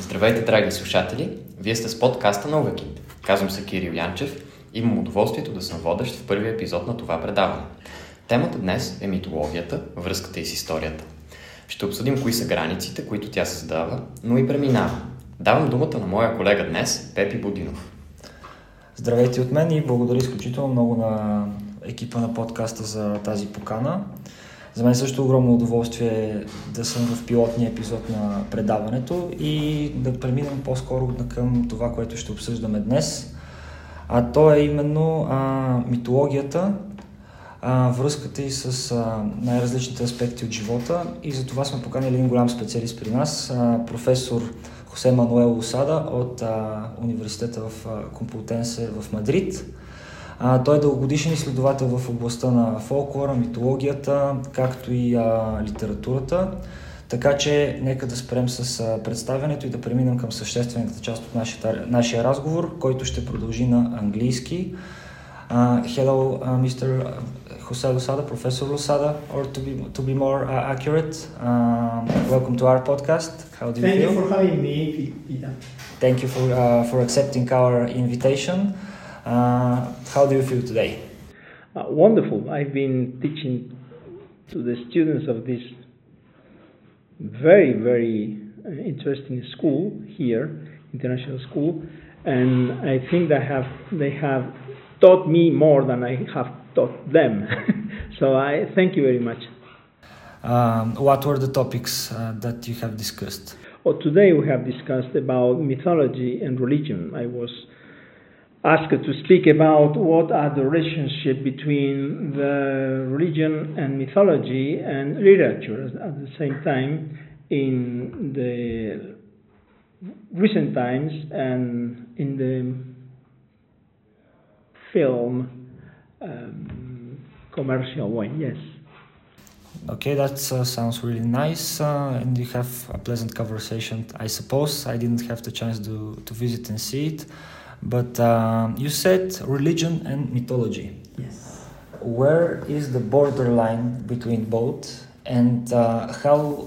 Здравейте, драги слушатели! Вие сте с подкаста на Увекит. Казвам се Кирил Янчев. Имам удоволствието да съм водещ в първия епизод на това предаване. Темата днес е митологията, връзката и с историята. Ще обсъдим кои са границите, които тя създава, но и преминава. Давам думата на моя колега днес, Пепи Будинов. Здравейте от мен и благодаря изключително много на екипа на подкаста за тази покана. За мен също огромно удоволствие да съм в пилотния епизод на предаването и да преминем по-скоро към това, което ще обсъждаме днес. А то е именно а, митологията, а, връзката и с а, най-различните аспекти от живота и за това сме поканили един голям специалист при нас, а, професор Хосе Мануел Осада от а, университета в Компутенсе в Мадрид. А, той е дългогодишен изследовател в областта на фолклора, митологията, както и а, литературата. Така че нека да спрем с а, представянето и да преминем към съществената част от нашия, нашия разговор, който ще продължи на английски. Uh, hello, uh, Mr. Jose Losada, Professor Losada, or to be to be more uh, accurate, uh, welcome to our podcast. How do you Thank feel? you for having me, Peter. Thank you for uh, for accepting our invitation. Uh, how do you feel today? Uh, wonderful. I've been teaching to the students of this very, very uh, interesting school here, international school, and I think they have they have taught me more than I have taught them. so I thank you very much. Um, what were the topics uh, that you have discussed? Well, today we have discussed about mythology and religion. I was asked to speak about what are the relationship between the religion and mythology and literature at the same time in the recent times and in the film um, commercial way yes Okay, that uh, sounds really nice, uh, and you have a pleasant conversation. I suppose I didn't have the chance to, to visit and see it, but um, you said religion and mythology. yes Where is the borderline between both, and uh, how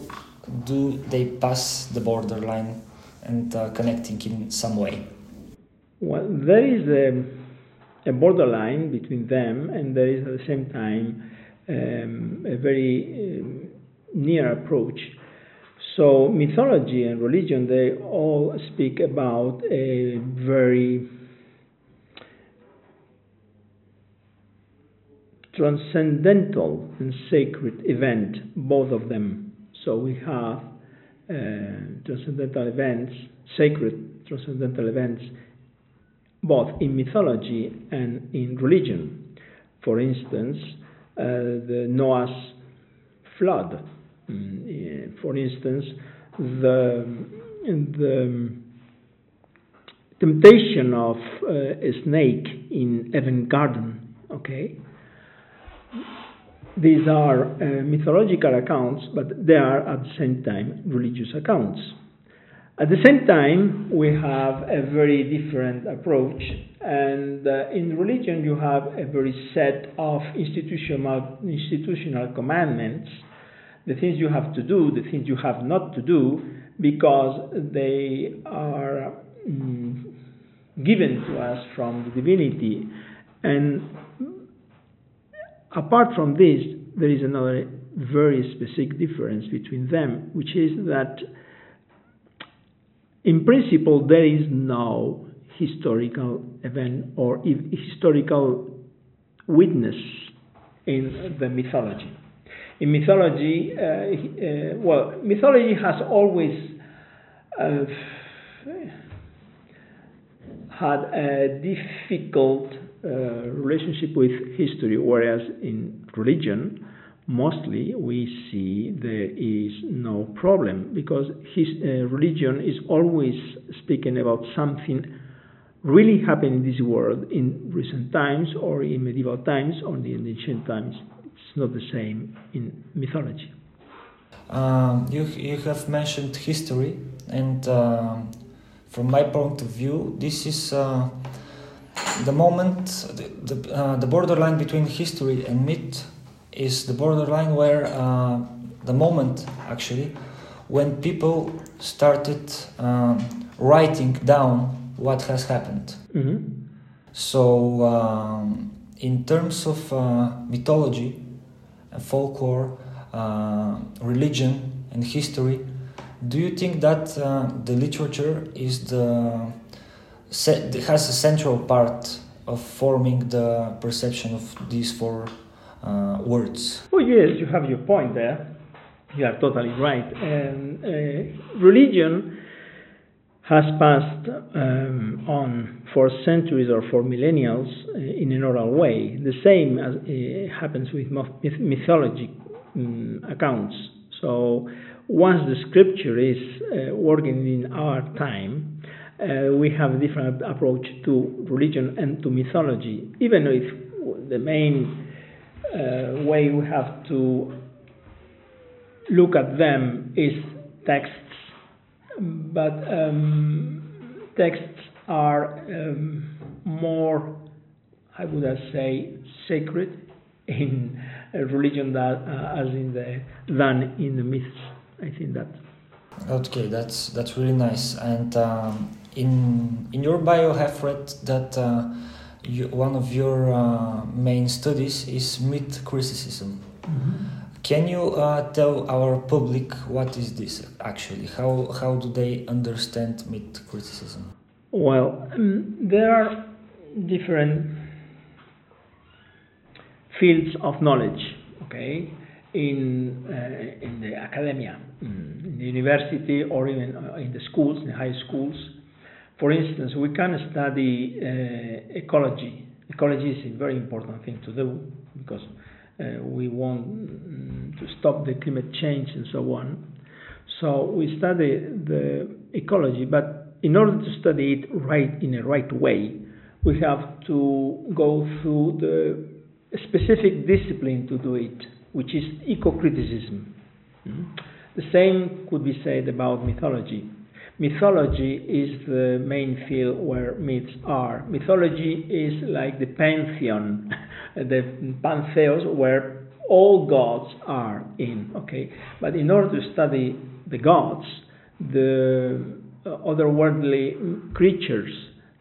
do they pass the borderline and uh, connecting in some way? well there is a, a borderline between them and there is at the same time um, a very um, near approach. So mythology and religion they all speak about a very transcendental and sacred event, both of them. So we have uh, transcendental events, sacred transcendental events, both in mythology and in religion. For instance, uh, the Noah's flood. For instance, the the temptation of uh, a snake in Eden Garden. Okay, these are uh, mythological accounts, but they are at the same time religious accounts. At the same time, we have a very different approach, and uh, in religion, you have a very set of institutional, institutional commandments the things you have to do, the things you have not to do, because they are mm, given to us from the divinity. And apart from this, there is another very specific difference between them, which is that in principle there is no historical event or historical witness in the mythology. In mythology, uh, uh, well, mythology has always uh, had a difficult uh, relationship with history, whereas in religion, mostly we see there is no problem because his uh, religion is always speaking about something really happened in this world in recent times or in medieval times or in ancient times. It's not the same in mythology. Um, you, you have mentioned history, and um from my point of view, this is uh, the moment, the, the, uh, the borderline between history and myth is the borderline where uh, the moment actually when people started um, writing down what has happened. Mm-hmm. So, um, in terms of uh, mythology folklore, uh, religion and history, do you think that uh, the literature is the has a central part of forming the perception of these four uh, words? Oh yes, you have your point there. You are totally right. Um, uh, religion has passed um, on for centuries or for millennials uh, in an oral way. The same as uh, happens with myth- mythology um, accounts. So once the scripture is uh, working in our time, uh, we have a different approach to religion and to mythology. Even if the main uh, way we have to look at them is texts but um, texts are um, more, I would say, sacred in religion that, uh, as in the than in the myths. I think that. Okay, that's that's really nice. And um, in in your bio, I have read that uh, you, one of your uh, main studies is myth criticism. Mm-hmm. Can you uh, tell our public what is this actually? How how do they understand myth criticism? Well, um, there are different fields of knowledge. Okay, in uh, in the academia, in the university, or even uh, in the schools, in the high schools. For instance, we can study uh, ecology. Ecology is a very important thing to do because we want mm, to stop the climate change and so on. So we study the ecology, but in order to study it right in a right way, we have to go through the specific discipline to do it, which is eco-criticism. Mm-hmm. The same could be said about mythology. Mythology is the main field where myths are. Mythology is like the pantheon, the pantheos where all gods are in. Okay, but in order to study the gods, the uh, otherworldly creatures,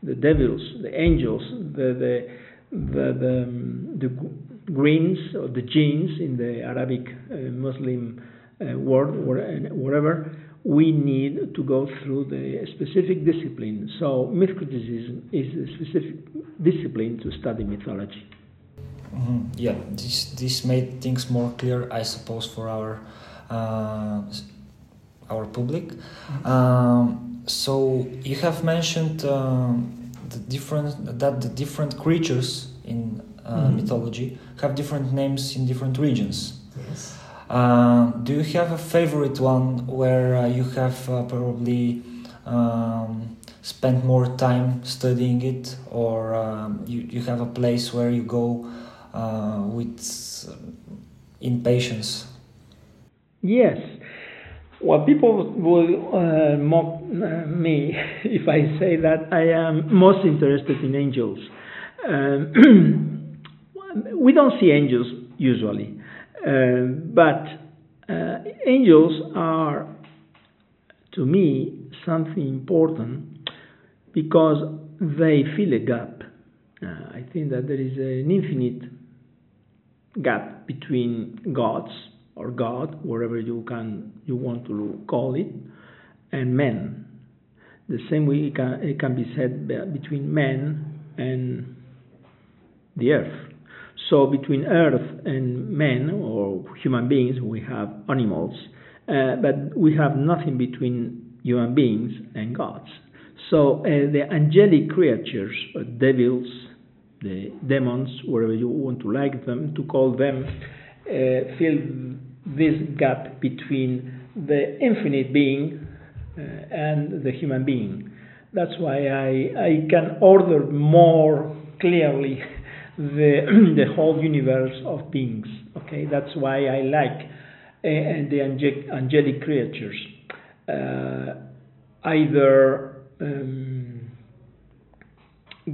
the devils, the angels, the the the, the, the greens or the jinns in the Arabic uh, Muslim uh, world, or wherever we need to go through the specific discipline. So, myth criticism is a specific discipline to study mythology. Mm-hmm. Yeah, this this made things more clear, I suppose, for our uh, our public. Mm-hmm. Um, so you have mentioned uh, the different that the different creatures in uh, mm-hmm. mythology have different names in different regions. Yes. Uh, do you have a favorite one where uh, you have uh, probably um, spent more time studying it, or um, you, you have a place where you go uh, with impatience? Yes. Well, people will uh, mock me if I say that I am most interested in angels. Um, we don't see angels usually. Uh, but uh, angels are, to me, something important because they fill a gap. Uh, I think that there is an infinite gap between gods or God, whatever you can you want to call it, and men. The same way it can, it can be said between men and the earth. So between Earth and men or human beings, we have animals, uh, but we have nothing between human beings and gods. So uh, the angelic creatures, or devils, the demons, whatever you want to like them to call them, uh, fill this gap between the infinite being uh, and the human being. That's why I, I can order more clearly the, the whole universe of beings. Okay, that's why I like uh, the angelic, angelic creatures. Uh, either um,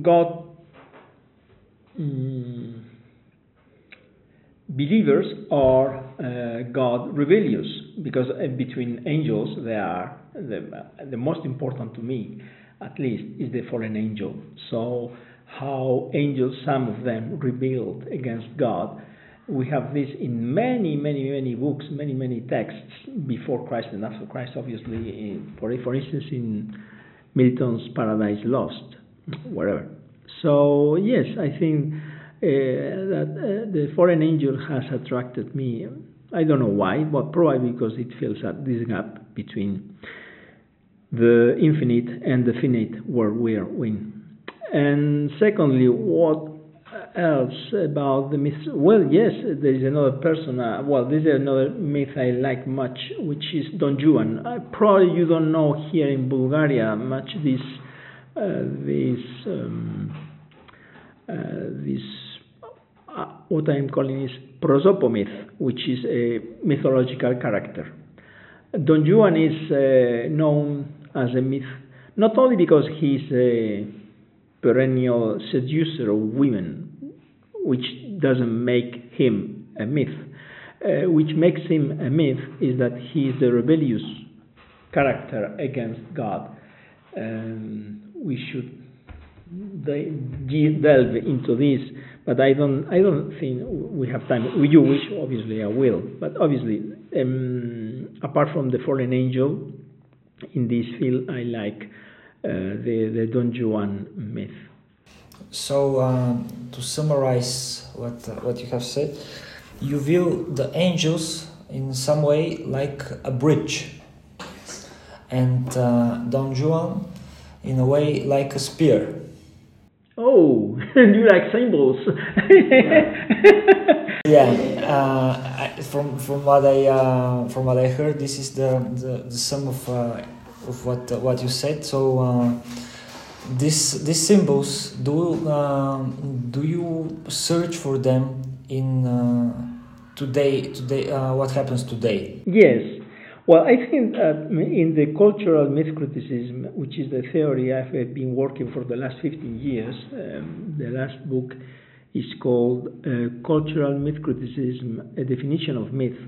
God um, believers or uh, God rebellious because uh, between angels they are the, the most important to me at least is the fallen angel so how angels some of them rebelled against God we have this in many many many books many many texts before Christ and after Christ obviously for for instance in Milton's Paradise Lost whatever so yes I think uh, that uh, the fallen angel has attracted me. I don't know why, but probably because it fills up this gap between the infinite and the finite where we are in. And secondly, what else about the myth? Well, yes, there is another person. Uh, well, this is another myth I like much, which is Don Juan. Uh, probably you don't know here in Bulgaria much this uh, this um, uh, this what I'm calling is prosopomyth, which is a mythological character. Don Juan is known as a myth not only because he's a perennial seducer of women, which doesn't make him a myth. Uh, which makes him a myth is that he is a rebellious character against God. Um, we should delve into this but I don't I don't think we have time. We you wish, obviously I will, but obviously um, apart from the fallen angel, in this field I like the the Don Juan myth. So uh, to summarize what uh, what you have said, you view the angels in some way like a bridge, and uh, Don Juan in a way like a spear. Oh, you like symbols? yeah, uh, I, from from what I uh, from what I heard, this is the the, the sum of uh, of what uh, what you said. So uh, this these symbols do um, do you search for them in uh, today today what happens today? Yes, well, I think in the cultural myth criticism, which is the theory I've been working for the last 15 years, um, the last book is called uh, Cultural Myth Criticism, a definition of myth.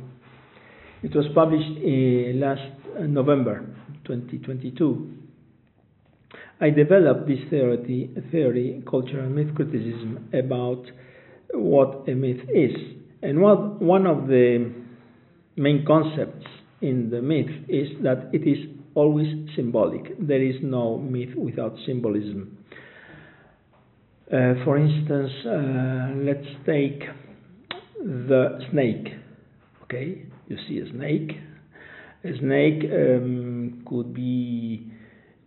It was published uh, last November 2022. I developed this theory, theory, cultural myth criticism, about what a myth is. And what, one of the main concepts in the myth is that it is always symbolic. There is no myth without symbolism. Uh, for instance, uh, let's take the snake. Okay, you see a snake. A snake um, could be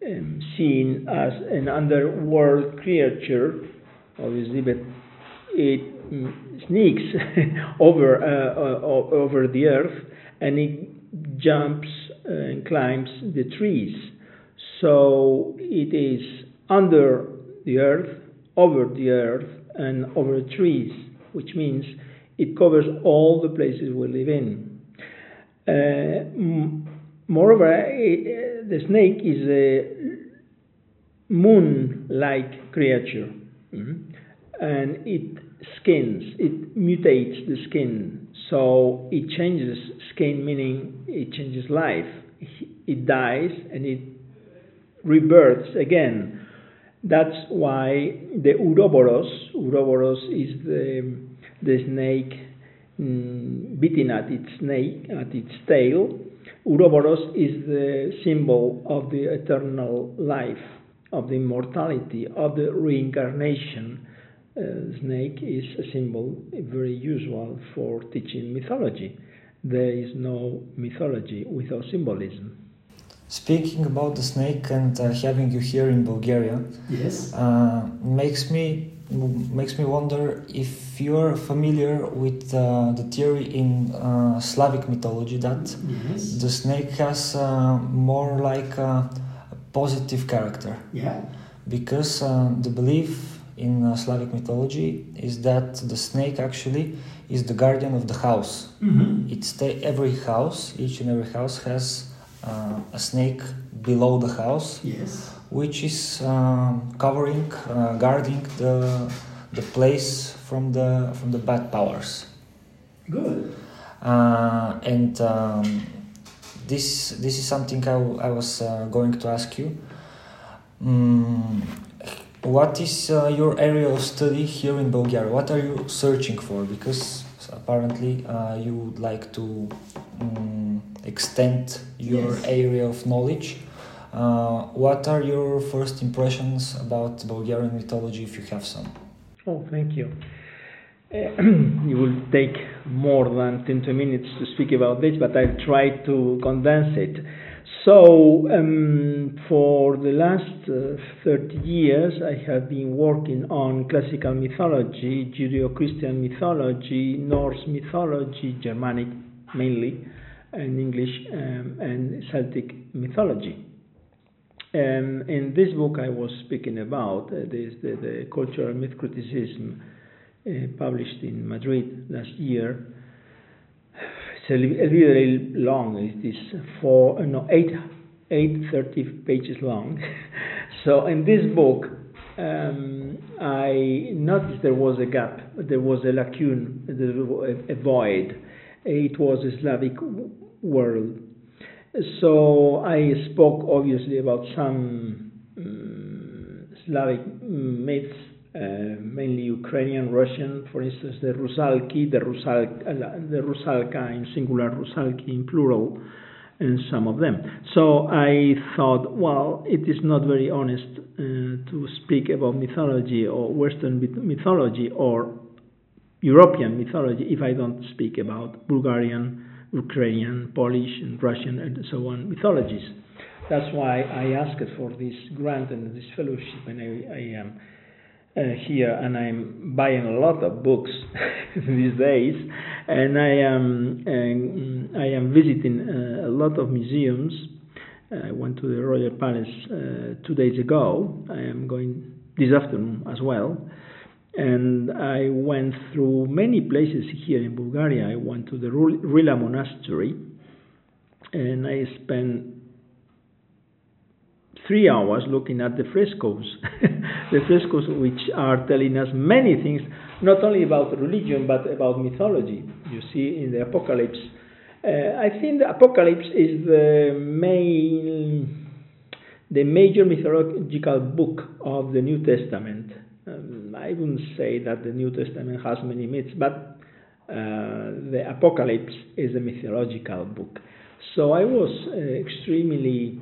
um, seen as an underworld creature, obviously, but it mm, sneaks over uh, uh over the earth and it jumps and climbs the trees. So it is under the earth, over the earth, and over trees, which means it covers all the places we live in. Uh, moreover, uh, the snake is a moon like creature, mm-hmm. and it skins, it mutates the skin so it changes skin, meaning it changes life. It dies and it rebirths again. That's why the Ouroboros, Ouroboros is the, the snake mm, beating at its snake at its tail. Ouroboros is the symbol of the eternal life, of the immortality, of the reincarnation uh, snake is a symbol very usual for teaching mythology. There is no mythology without symbolism. Speaking about the snake and uh, having you here in Bulgaria, yes, uh, makes me makes me wonder if you're familiar with uh, the theory in uh, Slavic mythology that yes. the snake has uh, more like a positive character. Yeah, because the belief in uh, Slavic mythology is that the snake actually is the guardian of the house. Mm-hmm. It's every house, each and every house has uh, a snake below the house, yes. Which is um, covering, uh, guarding the the place from the from the bad powers. Good. Uh, and um, this this is something I, I was uh, going to ask you. Mm, what is uh, your area of study here in Bulgaria? What are you searching for? Because apparently uh, you would like to um, extend your Yes. area of knowledge. Uh, what are your first impressions about Bulgarian mythology, if you have some? Oh, thank you. It will take more than 20 minutes to speak about this, but I'll try to condense it. So, um, for the last uh, 30 years, I have been working on classical mythology, Judeo Christian mythology, Norse mythology, Germanic mainly, and English um, and Celtic mythology. Um, in this book I was speaking about, uh, this, the, the cultural myth criticism, uh, published in Madrid last year. It's a, a little long. It is four, uh, no, eight, eight thirty pages long. so in this book, um, I noticed there was a gap, there was a lacune, a, a void. It was a Slavic world. So I spoke obviously about some um, Slavic myths, uh, mainly Ukrainian, Russian, for instance, the Rusalki, the, Rusal, uh, the Rusalka in singular, Rusalki in plural, and some of them. So I thought, well, it is not very honest uh, to speak about mythology or Western mythology or European mythology if I don't speak about Bulgarian, Ukrainian, Polish, and Russian, and so on mythologies. That's why I asked for this grant and this fellowship, and I, I am uh, here, and I'm buying a lot of books these days, and I am um, I am visiting uh, a lot of museums. I went to the Royal Palace uh, two days ago. I am going this afternoon as well and I went through many places here in Bulgaria. I went to the Rila Monastery, and I spent three hours looking at the frescoes, the frescoes which are telling us many things, not only about religion but about mythology. You see in the Apocalypse. Uh, I think the Apocalypse is the main, the major mythological book of the New Testament. Um, I wouldn't say that the New Testament has many myths, but uh, the Apocalypse is a mythological book. So I was uh, extremely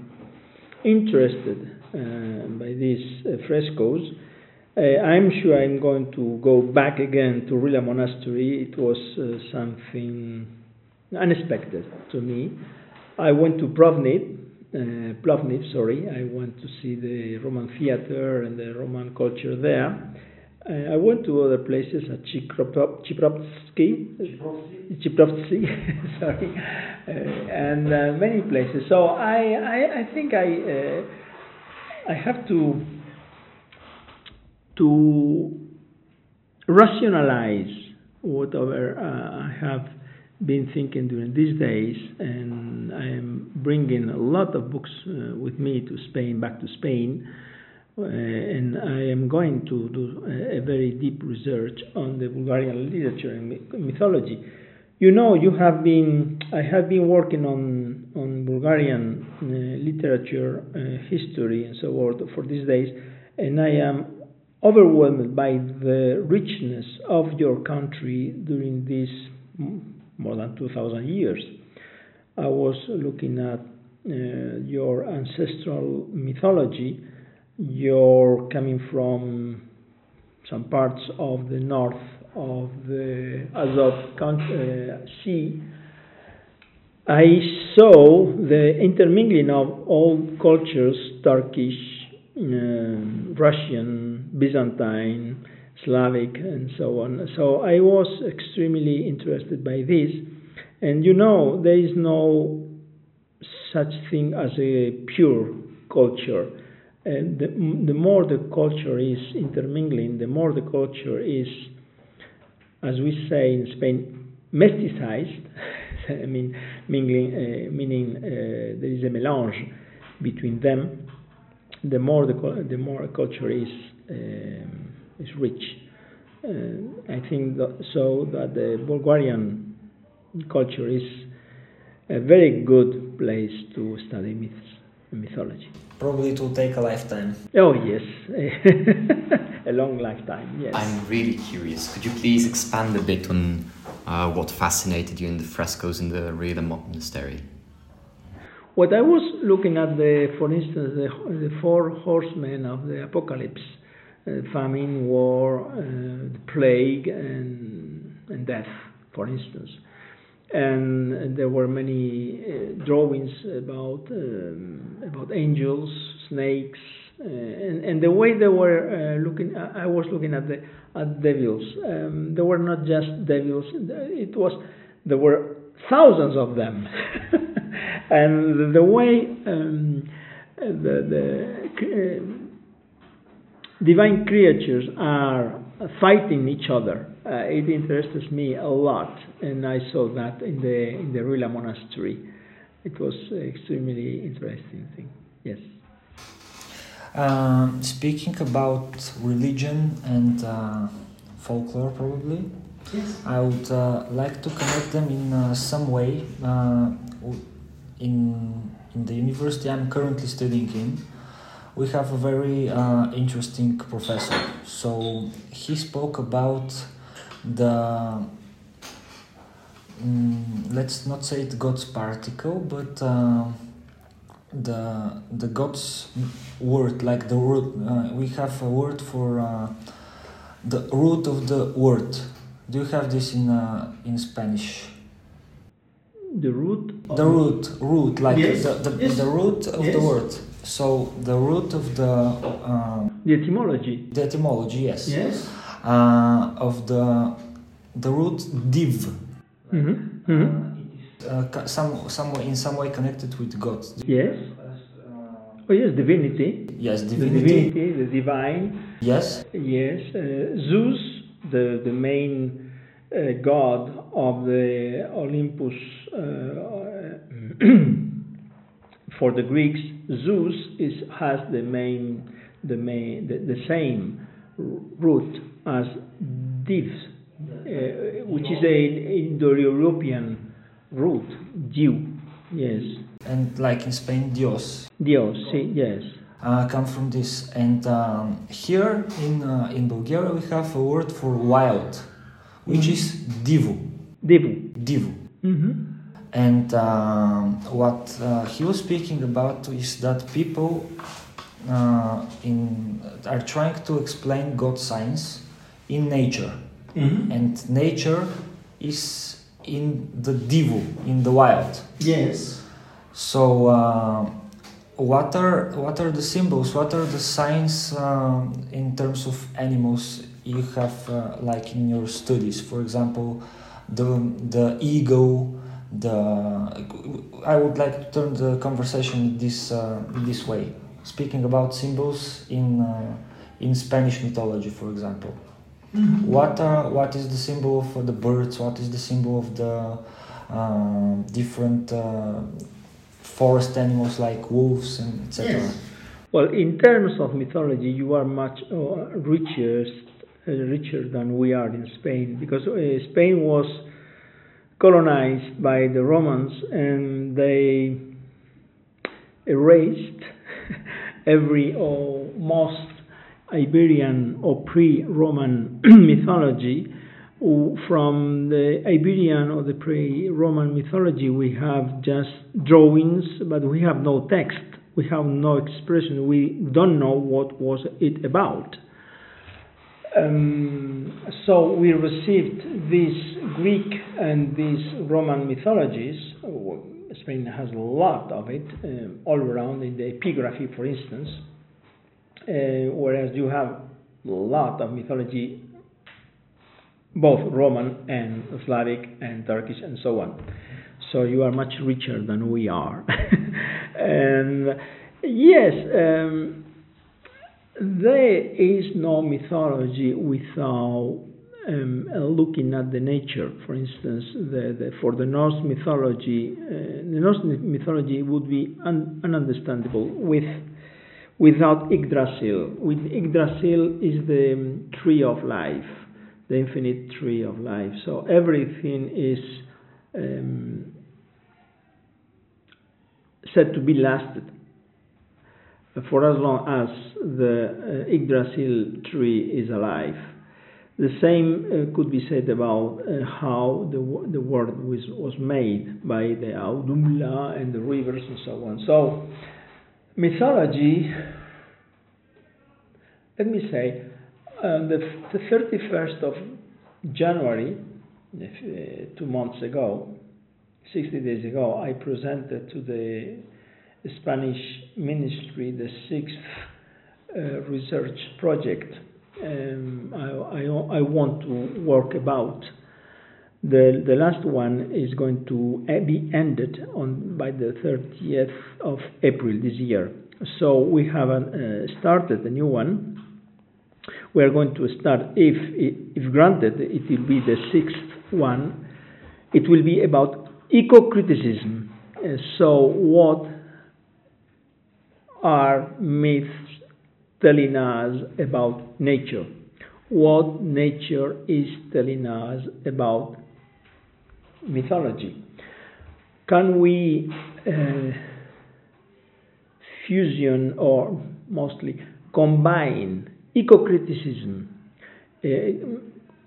interested uh, by these uh, frescoes. Uh, I'm sure I'm going to go back again to Rila Monastery. It was uh, something unexpected to me. I went to Provnit, uh, Plovdiv, sorry. I went to see the Roman theater and the Roman culture there. Uh, I went to other places at Chiprovsky, Chiprovsky, sorry, uh, and uh, many places. So I, I, I think I, uh, I have to to rationalize whatever uh, I have been thinking during these days, and I am bringing a lot of books uh, with me to Spain, back to Spain, uh, and I am going to do a, very deep research on the Bulgarian literature and mythology. You know, you have been, I have been working on on Bulgarian uh, literature, uh, history, and so on for these days, and I am overwhelmed by the richness of your country during these more than 2,000 years. I was looking at uh, your ancestral mythology. You're coming from some parts of the north of the Azov uh, Sea. I saw the intermingling of all cultures Turkish, uh, Russian, Byzantine, Slavic, and so on. So I was extremely interested by this. And you know, there is no such thing as a pure culture. And the, the more the culture is intermingling, the more the culture is, as we say in Spain, mesticized. I mean, mingling, uh, meaning uh, there is a melange between them. The more the, the more a culture is. Um, is rich. Uh, I think that, so that the Bulgarian culture is a very good place to study myths and mythology. Probably it will take a lifetime. Oh yes, a long lifetime. Yes. I'm really curious. Could you please expand a bit on uh, what fascinated you in the frescoes in the Rila Monastery? What I was looking at the, for instance, the, the four horsemen of the apocalypse: famine, war, uh, the plague, and, and death, for instance. And there were many uh, drawings about um, about angels, snakes, uh, and, and the way they were uh, looking. I was looking at the at devils. Um, they were not just devils. It was there were thousands of them, and the way um, the, the uh, divine creatures are fighting each other. Uh, it interests me a lot, and I saw that in the in the Rila monastery. It was extremely interesting thing. Yes. Um, speaking about religion and uh, folklore, probably, Yes. I would uh, like to connect them in uh, some way. Uh, in in the university I'm currently studying in, we have a very uh, interesting professor. So he spoke about the mm, let's not say it God's particle, but uh, the the God's word, like the root. Uh, we have a word for uh, the root of the word. Do you have this in uh, in Spanish? The root. The root, root, like Yes, the, the, yes, the root of yes. the word. So the root of the um, The etymology. the etymology, yes, Yes. uh, of the the root div. hmm hmm Uh, ca- some some way in some way connected with God. Yes. Oh yes, divinity. Yes, The divinity. divinity, the divine. Yes. Yes, uh, Zeus, the the main uh, god of the Olympus. Uh, for the Greeks, Zeus is has the main the main the, the same root as Div, uh, which is a Indo-European root, Jew. Yes, And like in Spain, Dios. Dios. sí, yes. uh, come from this. And um, here in uh, in Bulgaria we have a word for wild, which is divu. Divu. Divu. hmm And um, what uh, he was speaking about is that people uh, in are trying to explain God's science in nature, and nature is in the divu, in the wild. Yes. So, uh, what are what are the symbols? What are the signs um, in terms of animals you have, uh, like in your studies? For example, the the ego. The I would like to turn the conversation this uh, this way, speaking about symbols in uh, in Spanish mythology, for example. What are what is the symbol of the birds? What is the symbol of the um, different uh, forest animals like wolves and etc. Yes. Well, in terms of mythology, you are much uh, richer, uh, richer than we are in Spain, because uh, Spain was colonized by the Romans, and they erased every or most Iberian or pre-Roman mythology. From the Iberian or the pre-Roman mythology, we have just drawings, but we have no text. We have no expression. We don't know what was it about. Um, so we received these Greek and these Roman mythologies. Spain has a lot of it um, all around in the epigraphy, for instance. Uh, whereas you have a lot of mythology, both Roman and Slavic and Turkish and so on. So you are much richer than we are. and yes, um, there is no mythology without um, looking at the nature. For instance, the, the, for the Norse mythology, uh, the Norse mythology would be un, ununderstandable with without Yggdrasil. With Yggdrasil is the um, tree of life, the infinite tree of life. So everything is um, said to be lasted for as long as the uh, Yggdrasil tree is alive. The same uh, could be said about uh, how the, the world was, was made by the Audhumla and the rivers and so on. So, mythology, let me say, uh, the, the 31st of January, uh, two months ago, 60 days ago, I presented to the Spanish ministry the sixth uh, research project um, I, I, I, want to work about. The, the last one is going to be ended on by the 30th of April this year. So we have uh, started a new one. We are going to start, if, if granted, it will be the sixth one. It will be about eco criticism. Uh, so, what are myths telling us about nature? What nature is telling us about mythology? Can we uh, fusion or mostly combine eco criticism uh,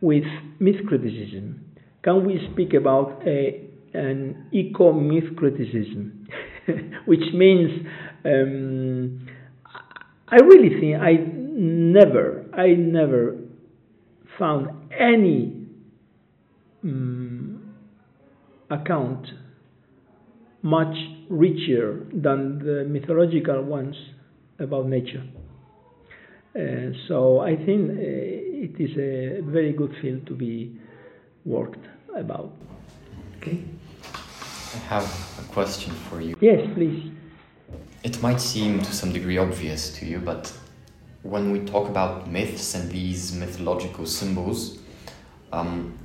with myth criticism? Can we speak about a, an eco myth criticism, which means um, I really think I never, I never found any um, account much richer than the mythological ones about nature. Uh, so I think uh, it is a very good field to be worked about. Okay. I have a question for you. Yes, please. It might seem to some degree obvious to you, but when we talk about myths and these mythological symbols, um,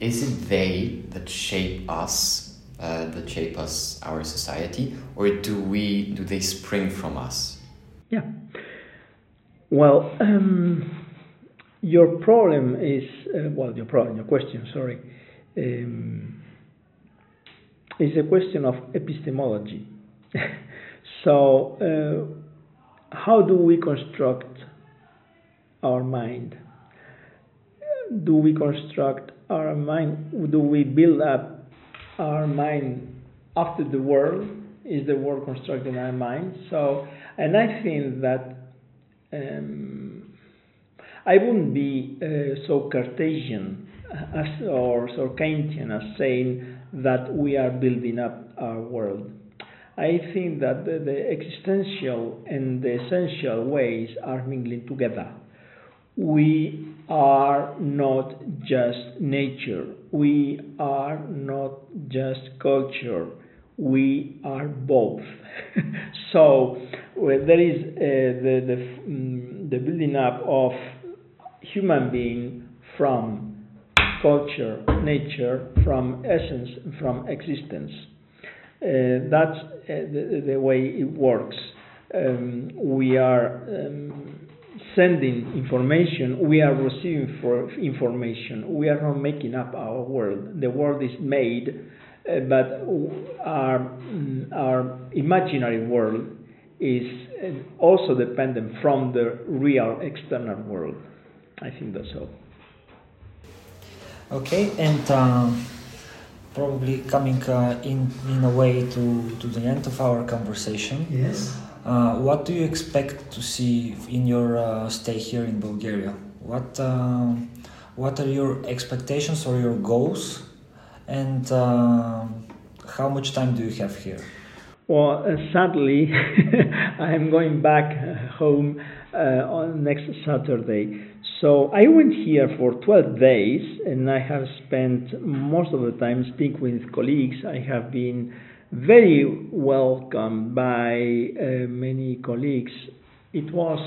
is it they that shape us, uh, that shape us, our society, or do we do they spring from us? Yeah. Well, um, your problem is uh, well, your problem, your question, sorry, um, is a question of epistemology. So, uh, how do we construct our mind? Do we construct our mind? Do we build up our mind after the world? Is the world constructing our mind? So, and I think that um, I wouldn't be uh, so Cartesian as, or so Kantian as saying that we are building up our world. I think that the, the existential and the essential ways are mingling together. We are not just nature, we are not just culture, we are both. so well, there is uh, the, the, um, the building up of human being from culture, nature, from essence, from existence. Uh, that's uh, the, the, way it works. Um, we are um, sending information, we are receiving for information. We are not making up our world. The world is made, uh, but our, our imaginary world is also dependent from the real external world. I think that's all. Okay, and. Uh probably coming uh, in in a way to, to the end of our conversation. Yes. Uh, what do you expect to see in your uh, stay here in Bulgaria? What uh, what are your expectations or your goals, and uh, how much time do you have here? Well, uh, sadly, I am going back home on next Saturday. So I went here for 12 days and I have spent most of the time speaking with colleagues. I have been very welcomed by uh, many colleagues. It was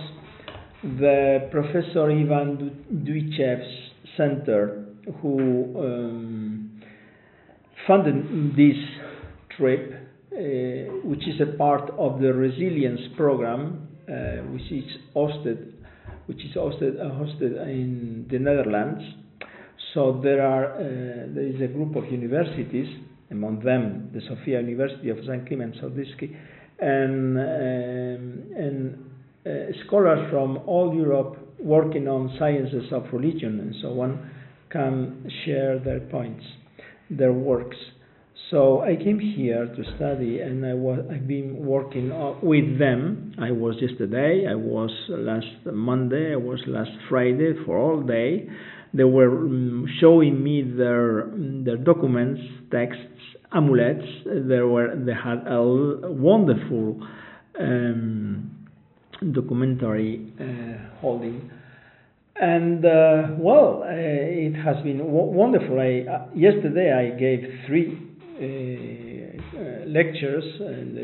the Professor Ivan Duichev's center who um, funded this trip, uh, which is a part of the resilience program, uh, which is hosted which is hosted, uh, hosted in the Netherlands. So there are uh, there is a group of universities among them the Sofia University of St. Clement Sardisky, and, um, and uh, scholars from all Europe working on sciences of religion and so on can share their points, their works. So I came here to study, and I was I've been working with them. I was yesterday, I was last Monday, I was last Friday for all day. They were um, showing me their their documents, texts, amulets. They were they had a wonderful um, documentary uh, holding. And uh, well, uh, it has been wonderful. I, uh, yesterday I gave three uh, uh, lectures. And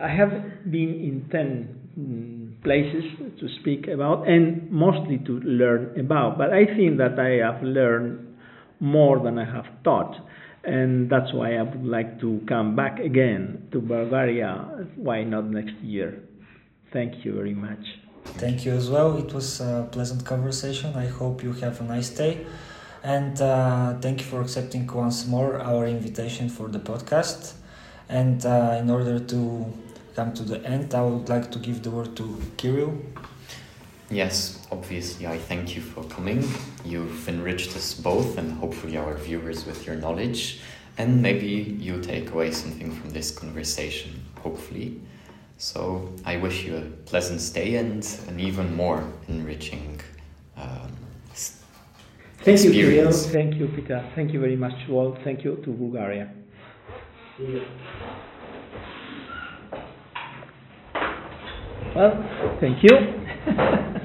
I have been in 10 mm, places to speak about and mostly to learn about. But I think that I have learned more than I have taught. And that's why I would like to come back again to Bulgaria. Why not next year? Thank you very much. Thank you as well. It was a pleasant conversation. I hope you have a nice day. And uh, thank you for accepting once more our invitation for the podcast. And uh, in order to come to the end, I would like to give the word to Kirill. Yes, obviously, I thank you for coming. You've enriched us both and hopefully our viewers with your knowledge. And maybe you take away something from this conversation, hopefully. So I wish you a pleasant stay and an even more enriching um, Thank you, Kirill. Thank you, Peter. Thank you very much to all. Thank you to Bulgaria. Well, thank you.